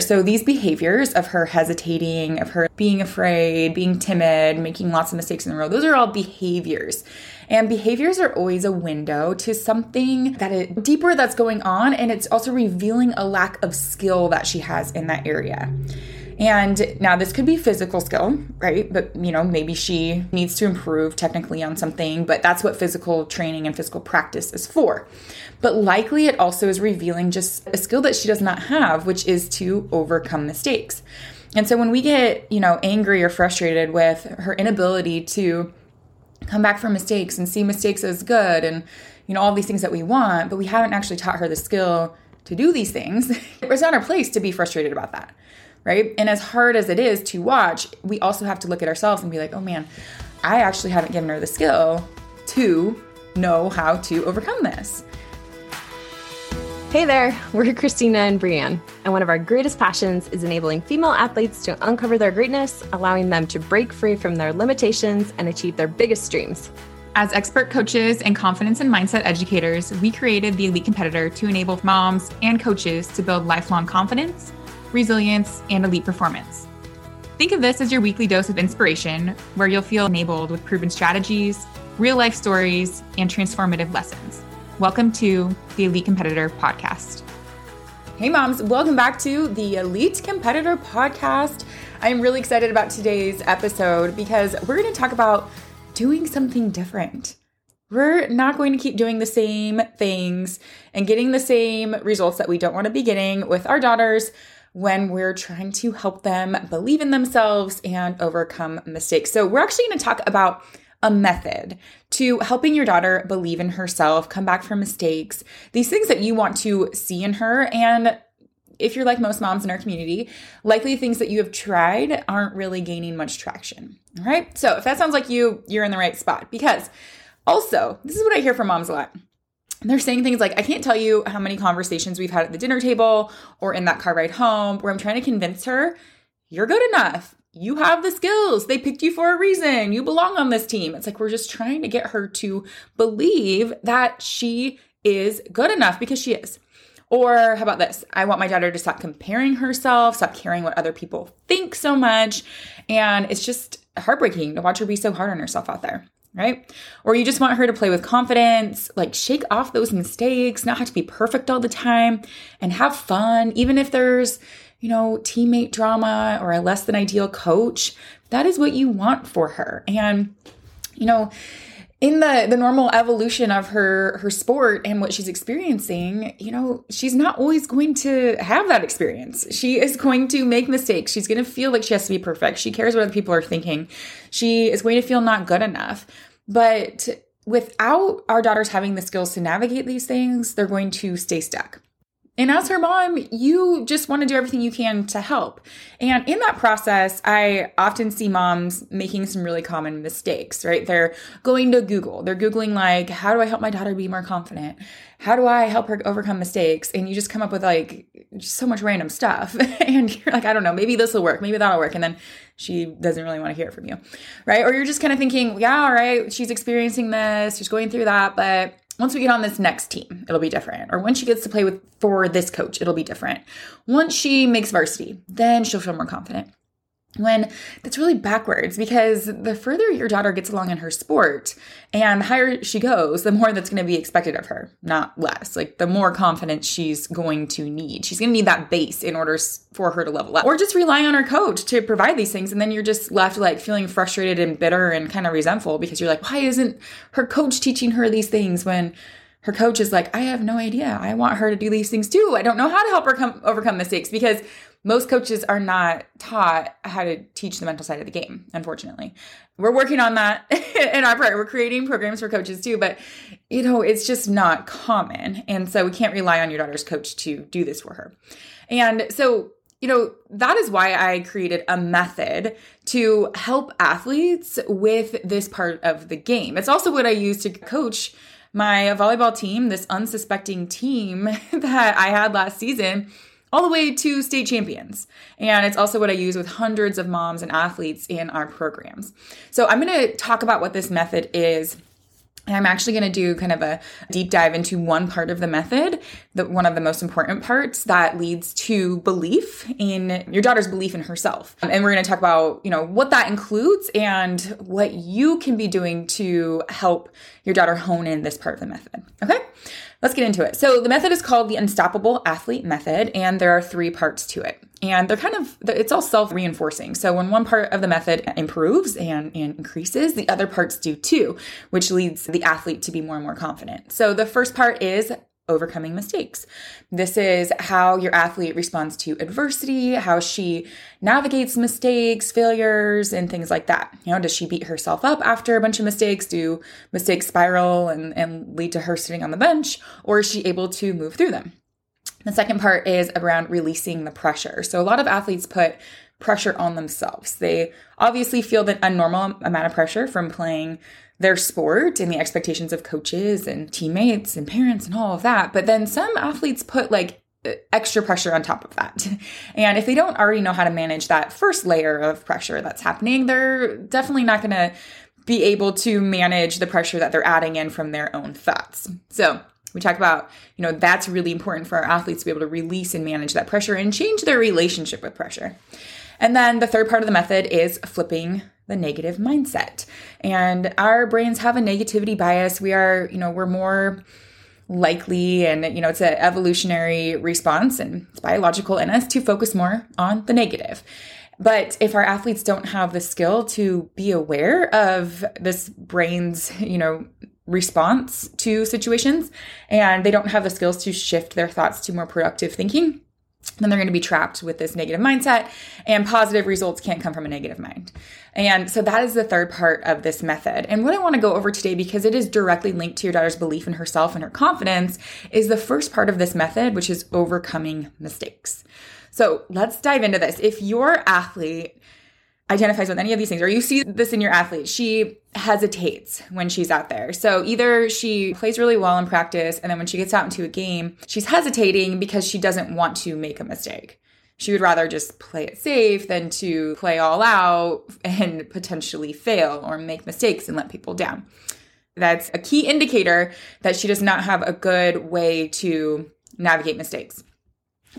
So, these behaviors of her hesitating, of her being afraid, being timid, making lots of mistakes in the road, those are all behaviors. And behaviors are always a window to something that is deeper that's going on. And it's also revealing a lack of skill that she has in that area. And now this could be physical skill, right? But you know, maybe she needs to improve technically on something, but that's what physical training and physical practice is for. But likely it also is revealing just a skill that she does not have, which is to overcome mistakes. And so when we get, you know, angry or frustrated with her inability to come back from mistakes and see mistakes as good and you know all these things that we want, but we haven't actually taught her the skill to do these things, it's not our place to be frustrated about that right? And as hard as it is to watch, we also have to look at ourselves and be like, oh man, I actually haven't given her the skill to know how to overcome this. Hey there, we're Christina and Brianne, and one of our greatest passions is enabling female athletes to uncover their greatness, allowing them to break free from their limitations and achieve their biggest dreams. As expert coaches and confidence and mindset educators, we created the Elite Competitor to enable moms and coaches to build lifelong confidence resilience, and elite performance. Think of this as your weekly dose of inspiration, where you'll feel enabled with proven strategies, real life stories, and transformative lessons. Welcome to the Elite Competitor Podcast. Hey, moms, welcome back to the Elite Competitor Podcast. I'm really excited about today's episode because we're going to talk about doing something different. We're not going to keep doing the same things and getting the same results that we don't want to be getting with our daughters when we're trying to help them believe in themselves and overcome mistakes. So, we're actually going to talk about a method to helping your daughter believe in herself, come back from mistakes, these things that you want to see in her. And if you're like most moms in our community, likely things that you have tried aren't really gaining much traction. All right. So, if that sounds like you, you're in the right spot because also, this is what I hear from moms a lot they're saying things like, I can't tell you how many conversations we've had at the dinner table or in that car ride home where I'm trying to convince her, you're good enough. You have the skills. They picked you for a reason. You belong on this team. It's like we're just trying to get her to believe that she is good enough because she is. Or how about this? I want my daughter to stop comparing herself, stop caring what other people think so much. And it's just heartbreaking to watch her be so hard on herself out there right? Or you just want her to play with confidence, like shake off those mistakes, not have to be perfect all the time, and have fun, even if there's, you know, teammate drama or a less than ideal coach. That is what you want for her. And, you know, in the the normal evolution of her her sport and what she's experiencing you know she's not always going to have that experience. She is going to make mistakes. She's going to feel like she has to be perfect. She cares what other people are thinking. She is going to feel not good enough. But without our daughters having the skills to navigate these things they're going to stay stuck and as her mom, you just want to do everything you can to help. And in that process, I often see moms making some really common mistakes, right? They're going to Google. They're Googling, like, how do I help my daughter be more confident? How do I help her overcome mistakes? And you just come up with like just so much random stuff. and you're like, I don't know, maybe this will work. Maybe that'll work. And then she doesn't really want to hear it from you, right? Or you're just kind of thinking, yeah, all right, she's experiencing this, she's going through that, but once we get on this next team, it'll be different. Or when she gets to play with for this coach, it'll be different. Once she makes varsity, then she'll feel more confident. When that's really backwards because the further your daughter gets along in her sport and the higher she goes, the more that's going to be expected of her, not less. Like the more confidence she's going to need. She's going to need that base in order for her to level up. Or just rely on her coach to provide these things. And then you're just left like feeling frustrated and bitter and kind of resentful because you're like, why isn't her coach teaching her these things when her coach is like, I have no idea. I want her to do these things too. I don't know how to help her come, overcome mistakes because most coaches are not taught how to teach the mental side of the game, unfortunately. We're working on that in our part. We're creating programs for coaches too, but you know, it's just not common. And so we can't rely on your daughter's coach to do this for her. And so you know, that is why I created a method to help athletes with this part of the game. It's also what I use to coach my volleyball team, this unsuspecting team that I had last season, all the way to state champions. And it's also what I use with hundreds of moms and athletes in our programs. So I'm going to talk about what this method is and I'm actually going to do kind of a deep dive into one part of the method, that one of the most important parts that leads to belief in your daughter's belief in herself. Um, and we're going to talk about, you know, what that includes and what you can be doing to help your daughter hone in this part of the method. Okay? Let's get into it. So the method is called the Unstoppable Athlete Method, and there are three parts to it. And they're kind of, it's all self reinforcing. So when one part of the method improves and, and increases, the other parts do too, which leads the athlete to be more and more confident. So the first part is overcoming mistakes. This is how your athlete responds to adversity, how she navigates mistakes, failures, and things like that. You know, does she beat herself up after a bunch of mistakes? Do mistakes spiral and, and lead to her sitting on the bench? Or is she able to move through them? The second part is around releasing the pressure. So a lot of athletes put pressure on themselves. They obviously feel the, a normal amount of pressure from playing their sport and the expectations of coaches and teammates and parents and all of that. But then some athletes put like extra pressure on top of that. And if they don't already know how to manage that first layer of pressure that's happening, they're definitely not going to be able to manage the pressure that they're adding in from their own thoughts. So, we talk about, you know, that's really important for our athletes to be able to release and manage that pressure and change their relationship with pressure. And then the third part of the method is flipping the negative mindset. And our brains have a negativity bias. We are, you know, we're more likely and you know it's an evolutionary response and it's biological in us to focus more on the negative but if our athletes don't have the skill to be aware of this brain's you know response to situations and they don't have the skills to shift their thoughts to more productive thinking then they're going to be trapped with this negative mindset and positive results can't come from a negative mind. And so that is the third part of this method. And what I want to go over today, because it is directly linked to your daughter's belief in herself and her confidence, is the first part of this method, which is overcoming mistakes. So let's dive into this. If your athlete identifies with any of these things, or you see this in your athlete, she hesitates when she's out there. So either she plays really well in practice, and then when she gets out into a game, she's hesitating because she doesn't want to make a mistake. She would rather just play it safe than to play all out and potentially fail or make mistakes and let people down. That's a key indicator that she does not have a good way to navigate mistakes.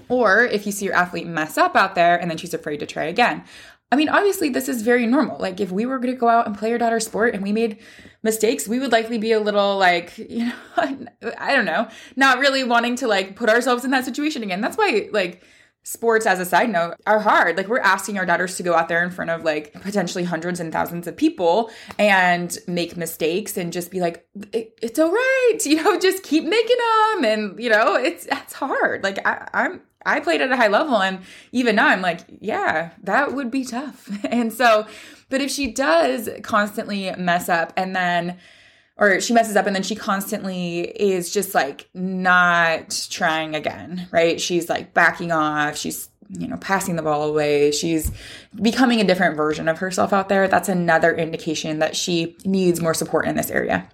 Or if you see your athlete mess up out there and then she's afraid to try again. I mean, obviously, this is very normal. Like, if we were going to go out and play our daughter's sport and we made mistakes, we would likely be a little like, you know, I don't know, not really wanting to like put ourselves in that situation again. That's why, like, sports as a side note are hard like we're asking our daughters to go out there in front of like potentially hundreds and thousands of people and make mistakes and just be like it's all right you know just keep making them and you know it's that's hard like I, i'm I played at a high level and even now I'm like, yeah, that would be tough. And so, but if she does constantly mess up and then or she messes up and then she constantly is just like not trying again, right? She's like backing off, she's you know, passing the ball away. She's becoming a different version of herself out there. That's another indication that she needs more support in this area.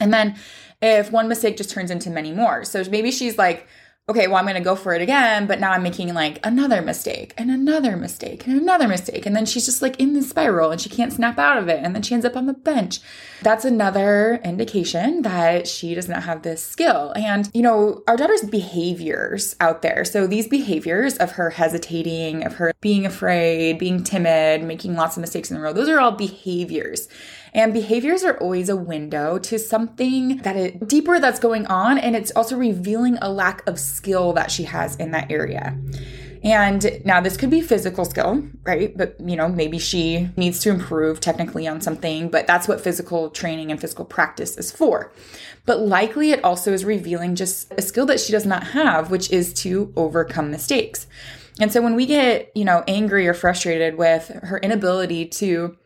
And then if one mistake just turns into many more. So maybe she's like okay, well, I'm going to go for it again, but now I'm making like another mistake and another mistake and another mistake. And then she's just like in the spiral and she can't snap out of it. And then she ends up on the bench. That's another indication that she does not have this skill. And, you know, our daughter's behaviors out there. So these behaviors of her hesitating, of her being afraid, being timid, making lots of mistakes in the row, those are all behaviors. And behaviors are always a window to something that is deeper that's going on. And it's also revealing a lack of skill that she has in that area. And now this could be physical skill, right? But you know, maybe she needs to improve technically on something, but that's what physical training and physical practice is for. But likely it also is revealing just a skill that she does not have, which is to overcome mistakes. And so when we get, you know, angry or frustrated with her inability to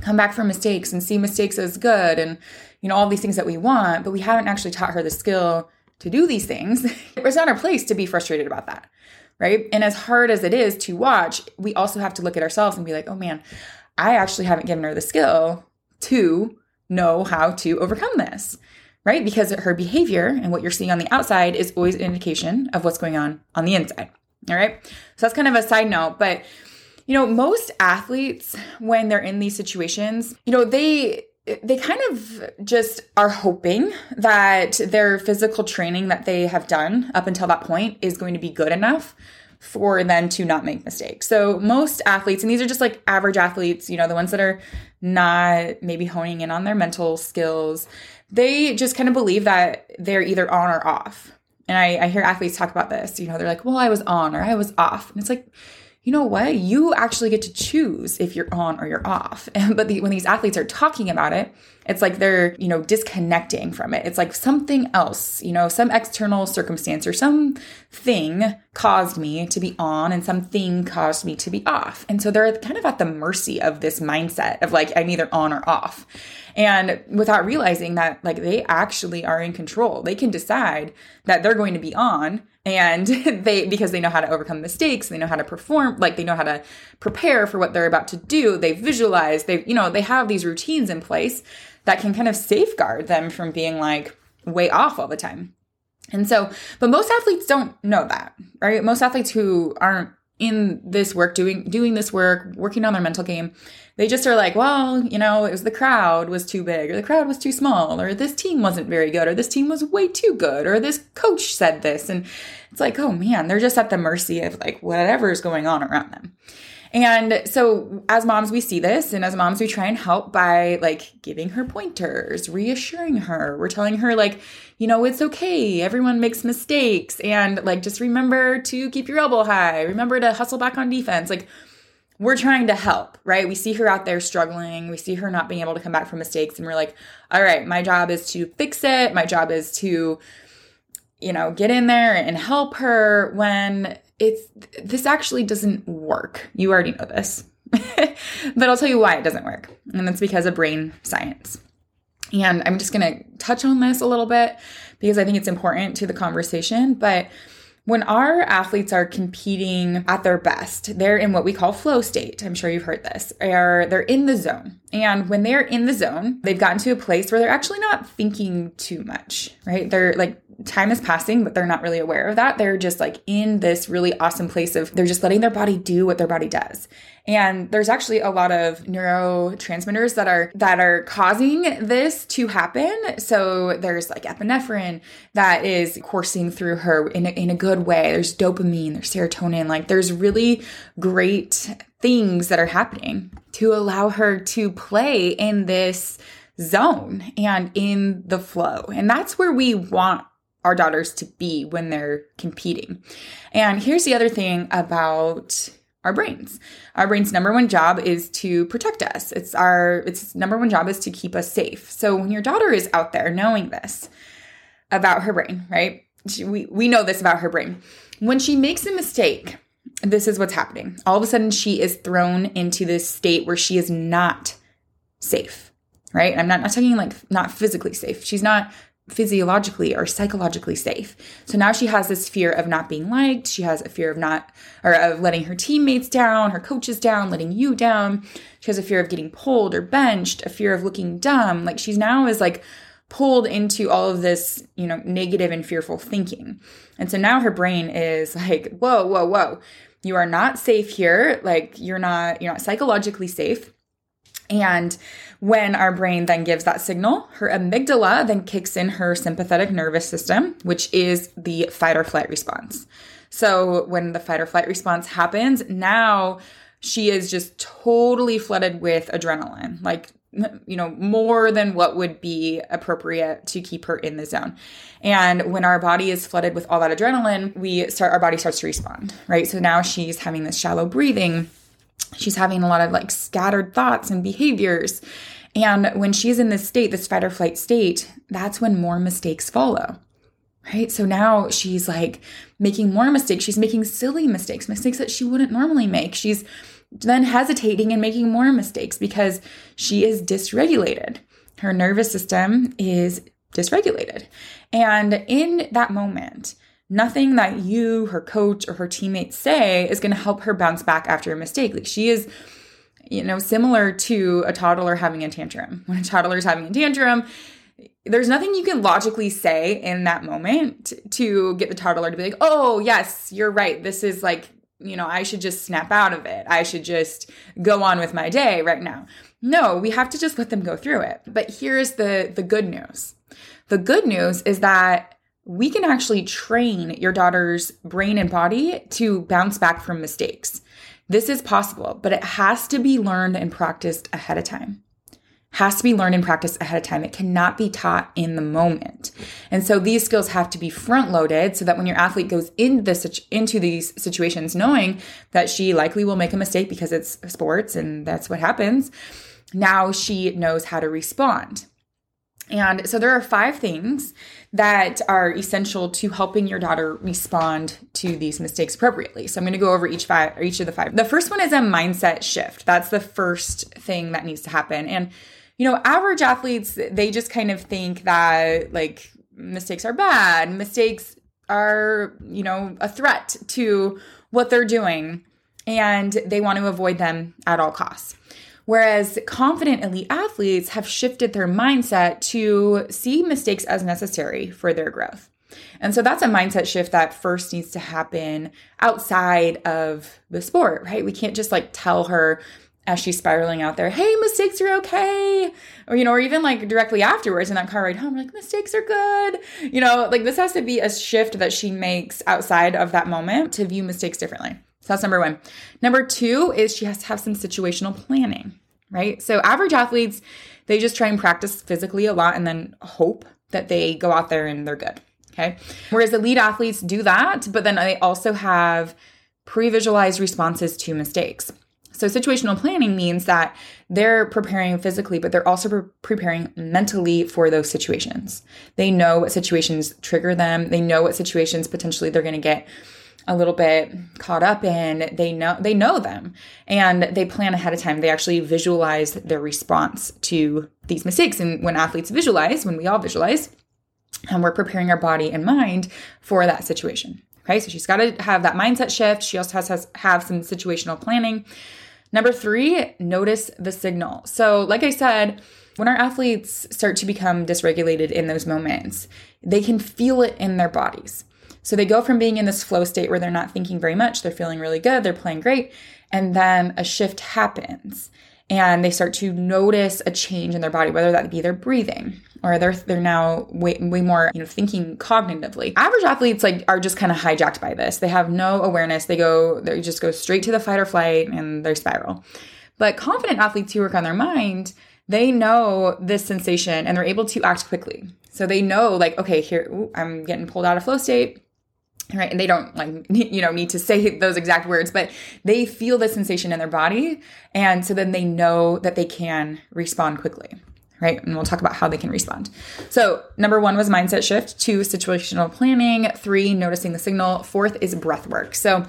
come back from mistakes and see mistakes as good and you know all these things that we want but we haven't actually taught her the skill to do these things it's not our place to be frustrated about that right? And as hard as it is to watch we also have to look at ourselves and be like oh man i actually haven't given her the skill to know how to overcome this right? Because her behavior and what you're seeing on the outside is always an indication of what's going on on the inside all right? So that's kind of a side note but you know, most athletes when they're in these situations, you know, they they kind of just are hoping that their physical training that they have done up until that point is going to be good enough for them to not make mistakes. So most athletes, and these are just like average athletes, you know, the ones that are not maybe honing in on their mental skills, they just kind of believe that they're either on or off. And I, I hear athletes talk about this, you know, they're like, well, I was on or I was off. And it's like, you know what? You actually get to choose if you're on or you're off. but the, when these athletes are talking about it, it's like they're, you know, disconnecting from it. It's like something else, you know, some external circumstance or some thing caused me to be on and something caused me to be off. And so they're kind of at the mercy of this mindset of like, I'm either on or off. And without realizing that, like, they actually are in control. They can decide that they're going to be on and they because they know how to overcome mistakes they know how to perform like they know how to prepare for what they're about to do they visualize they you know they have these routines in place that can kind of safeguard them from being like way off all the time. And so but most athletes don't know that right? Most athletes who aren't in this work doing doing this work working on their mental game they just are like well you know it was the crowd was too big or the crowd was too small or this team wasn't very good or this team was way too good or this coach said this. And it's like oh man they're just at the mercy of like whatever is going on around them and so as moms, we see this. And as moms, we try and help by like giving her pointers, reassuring her. We're telling her, like, you know, it's okay. Everyone makes mistakes. And like, just remember to keep your elbow high. Remember to hustle back on defense. Like, we're trying to help, right? We see her out there struggling. We see her not being able to come back from mistakes. And we're like, all right, my job is to fix it. My job is to, you know, get in there and help her when it's this actually doesn't work. You already know this. but I'll tell you why it doesn't work. And that's because of brain science. And I'm just going to touch on this a little bit because I think it's important to the conversation, but when our athletes are competing at their best, they're in what we call flow state. I'm sure you've heard this. Or they're in the zone. And when they're in the zone, they've gotten to a place where they're actually not thinking too much, right? They're like time is passing, but they're not really aware of that. They're just like in this really awesome place of they're just letting their body do what their body does. And there's actually a lot of neurotransmitters that are that are causing this to happen. So there's like epinephrine that is coursing through her in a, in a good way. There's dopamine, there's serotonin. Like there's really great things that are happening to allow her to play in this zone and in the flow. And that's where we want our daughters to be when they're competing. And here's the other thing about our brains. Our brain's number one job is to protect us. It's our its number one job is to keep us safe. So when your daughter is out there knowing this about her brain, right? She, we we know this about her brain. When she makes a mistake, this is what's happening. All of a sudden she is thrown into this state where she is not safe. Right? I'm not, not talking like not physically safe. She's not physiologically or psychologically safe. So now she has this fear of not being liked. She has a fear of not, or of letting her teammates down, her coaches down, letting you down. She has a fear of getting pulled or benched, a fear of looking dumb. Like she's now is like pulled into all of this, you know, negative and fearful thinking. And so now her brain is like, whoa, whoa, whoa. You are not safe here. Like you're not, you're not psychologically safe. And when our brain then gives that signal, her amygdala then kicks in her sympathetic nervous system, which is the fight or flight response. So when the fight or flight response happens, now she is just totally flooded with adrenaline, like you know, more than what would be appropriate to keep her in the zone. And when our body is flooded with all that adrenaline, we start our body starts to respond, right? So now she's having this shallow breathing. She's having a lot of like scattered thoughts and behaviors. And when she's in this state, this fight or flight state, that's when more mistakes follow. Right? So now she's like making more mistakes. She's making silly mistakes, mistakes that she wouldn't normally make. She's then hesitating and making more mistakes because she is dysregulated. Her nervous system is dysregulated. And in that moment, nothing that you, her coach, or her teammates say is going to help her bounce back after a mistake. Like she is, you know, similar to a toddler having a tantrum. When a toddler is having a tantrum, there's nothing you can logically say in that moment to get the toddler to be like, oh, yes, you're right. This is like you know, I should just snap out of it. I should just go on with my day right now. No, we have to just let them go through it. But here's the the good news. The good news is that we can actually train your daughter's brain and body to bounce back from mistakes. This is possible, but it has to be learned and practiced ahead of time has to be learned and practiced ahead of time. It cannot be taught in the moment. And so these skills have to be front loaded so that when your athlete goes into into these situations knowing that she likely will make a mistake because it's sports and that's what happens, now she knows how to respond. And so there are five things that are essential to helping your daughter respond to these mistakes appropriately. So I'm going to go over each five each of the five. The first one is a mindset shift. That's the first thing that needs to happen. And you know, average athletes, they just kind of think that like mistakes are bad, mistakes are, you know, a threat to what they're doing, and they want to avoid them at all costs. Whereas confident elite athletes have shifted their mindset to see mistakes as necessary for their growth. And so that's a mindset shift that first needs to happen outside of the sport, right? We can't just like tell her, as she's spiraling out there, hey, mistakes are okay. Or, you know, or even like directly afterwards in that car ride home, like, mistakes are good. You know, like this has to be a shift that she makes outside of that moment to view mistakes differently. So that's number one. Number two is she has to have some situational planning, right? So average athletes, they just try and practice physically a lot and then hope that they go out there and they're good. Okay. Whereas elite athletes do that, but then they also have pre visualized responses to mistakes. So, situational planning means that they're preparing physically, but they're also pre- preparing mentally for those situations. They know what situations trigger them, they know what situations potentially they're going to get a little bit caught up in they know they know them. And they plan ahead of time. They actually visualize their response to these mistakes. And when athletes visualize when we all visualize and we're preparing our body and mind for that situation okay so she's got to have that mindset shift. She also has to have some situational planning. Number three, notice the signal. So, like I said, when our athletes start to become dysregulated in those moments, they can feel it in their bodies. So they go from being in this flow state where they're not thinking very much, they're feeling really good, they're playing great, and then a shift happens and they start to notice a change in their body, whether that be their breathing or they're they're now way, way more you know thinking cognitively. Average athletes like are just kind of hijacked by this. They have no awareness. They go they just go straight to the fight or flight and they spiral. But confident athletes who work on their mind, they know this sensation and they're able to act quickly. So they know like okay, here ooh, I'm getting pulled out of flow state right? And they don't like you know need to say those exact words but they feel the sensation in their body. And so then they know that they can respond quickly right? And we'll talk about how they can respond. So number one was mindset shift two situational planning three noticing the signal fourth is breath work. So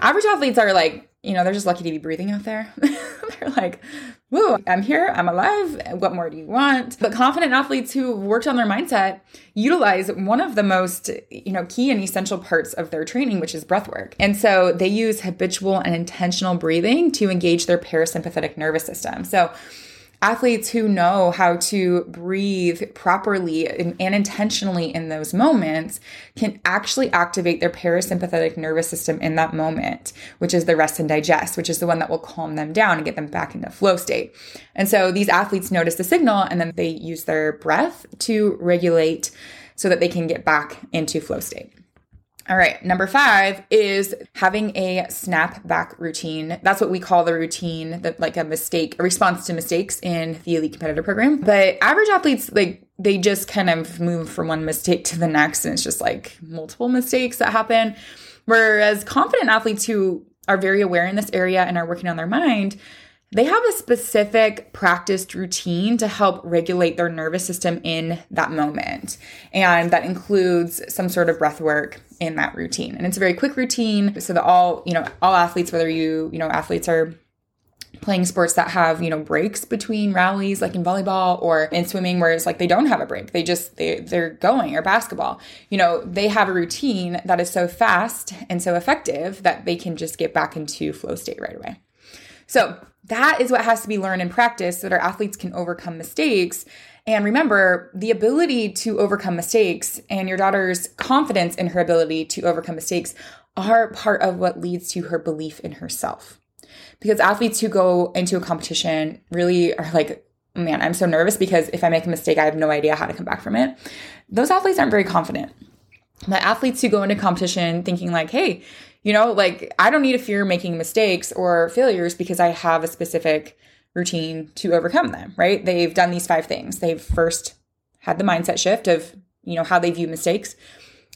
average athletes are like you know they're just lucky to be breathing out there they're like whoa, I'm here, I'm alive. What more do you want? But confident athletes who worked on their mindset utilize one of the most, you know, key and essential parts of their training, which is breath work. And so they use habitual and intentional breathing to engage their parasympathetic nervous system. So athletes who know how to breathe properly and, and, intentionally in those moments can actually activate their parasympathetic nervous system in that moment, which is the rest and digest, which is the one that will calm them down and get them back into flow state. And so these athletes notice the signal and then they use their breath to regulate so that they can get back into flow state. All right, number five is having a snap back routine. That's what we call the routine that like a mistake, a response to mistakes in the elite competitor program. But average athletes, like they just kind of move from one mistake to the next, and it's just like multiple mistakes that happen. Whereas confident athletes who are very aware in this area and are working on their mind, they have a specific practiced routine to help regulate their nervous system in that moment. And that includes some sort of breath work in that routine. And it's a very quick routine so that all, you know, all athletes, whether you, you know, athletes are playing sports that have you know breaks between rallies like in volleyball or in swimming where it's like they don't have a break they just they, they're going or basketball you know they have a routine that is so fast and so effective that they can just get back into flow state right away so that is what has to be learned and practiced so that our athletes can overcome mistakes. And remember, the ability to overcome mistakes and your daughter's confidence in her ability to overcome mistakes are part of what leads to her belief in herself. Because athletes who go into a competition really are like, man, I'm so nervous because if I make a mistake, I have no idea how to come back from it. Those athletes aren't very confident. But athletes who go into competition thinking like, hey, you know, like I don't need to fear making mistakes or failures because I have a specific routine to overcome them, right? They've done these five things. They've first had the mindset shift of, you know, how they view mistakes.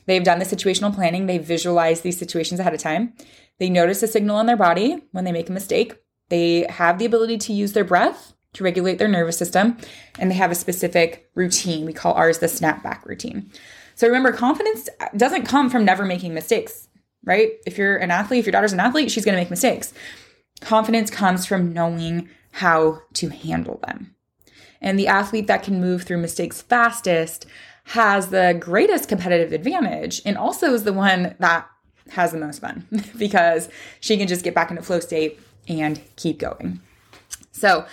They've done the situational planning. They visualize these situations ahead of time. They notice a signal in their body when they make a mistake. They have the ability to use their breath to regulate their nervous system, and they have a specific routine. We call ours the snapback routine. So remember, confidence doesn't come from never making mistakes right? If you're an athlete, if your daughter's an athlete, she's going to make mistakes. Confidence comes from knowing how to handle them. And the athlete that can move through mistakes fastest has the greatest competitive advantage and also is the one that has the most fun because she can just get back into flow state and keep going. So,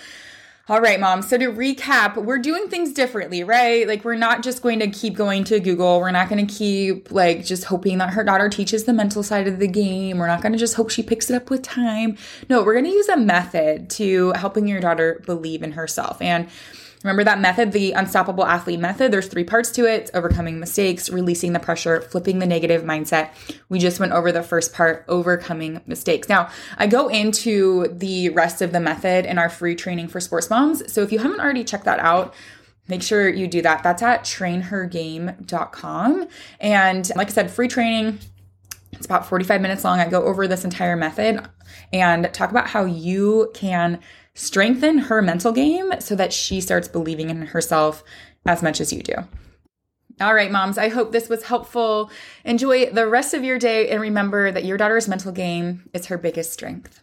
all right, mom. So to recap, we're doing things differently, right? Like we're not just going to keep going to Google. We're not going to keep like just hoping that her daughter teaches the mental side of the game. We're not going to just hope she picks it up with time. No, we're going to use a method to helping your daughter believe in herself. And Remember that method, the unstoppable athlete method? There's three parts to it overcoming mistakes, releasing the pressure, flipping the negative mindset. We just went over the first part, overcoming mistakes. Now, I go into the rest of the method in our free training for sports moms. So if you haven't already checked that out, make sure you do that. That's at trainhergame.com. And like I said, free training. It's about 45 minutes long. I go over this entire method and talk about how you can strengthen her mental game so that she starts believing in herself as much as you do. All right, moms, I hope this was helpful. Enjoy the rest of your day and remember that your daughter's mental game is her biggest strength.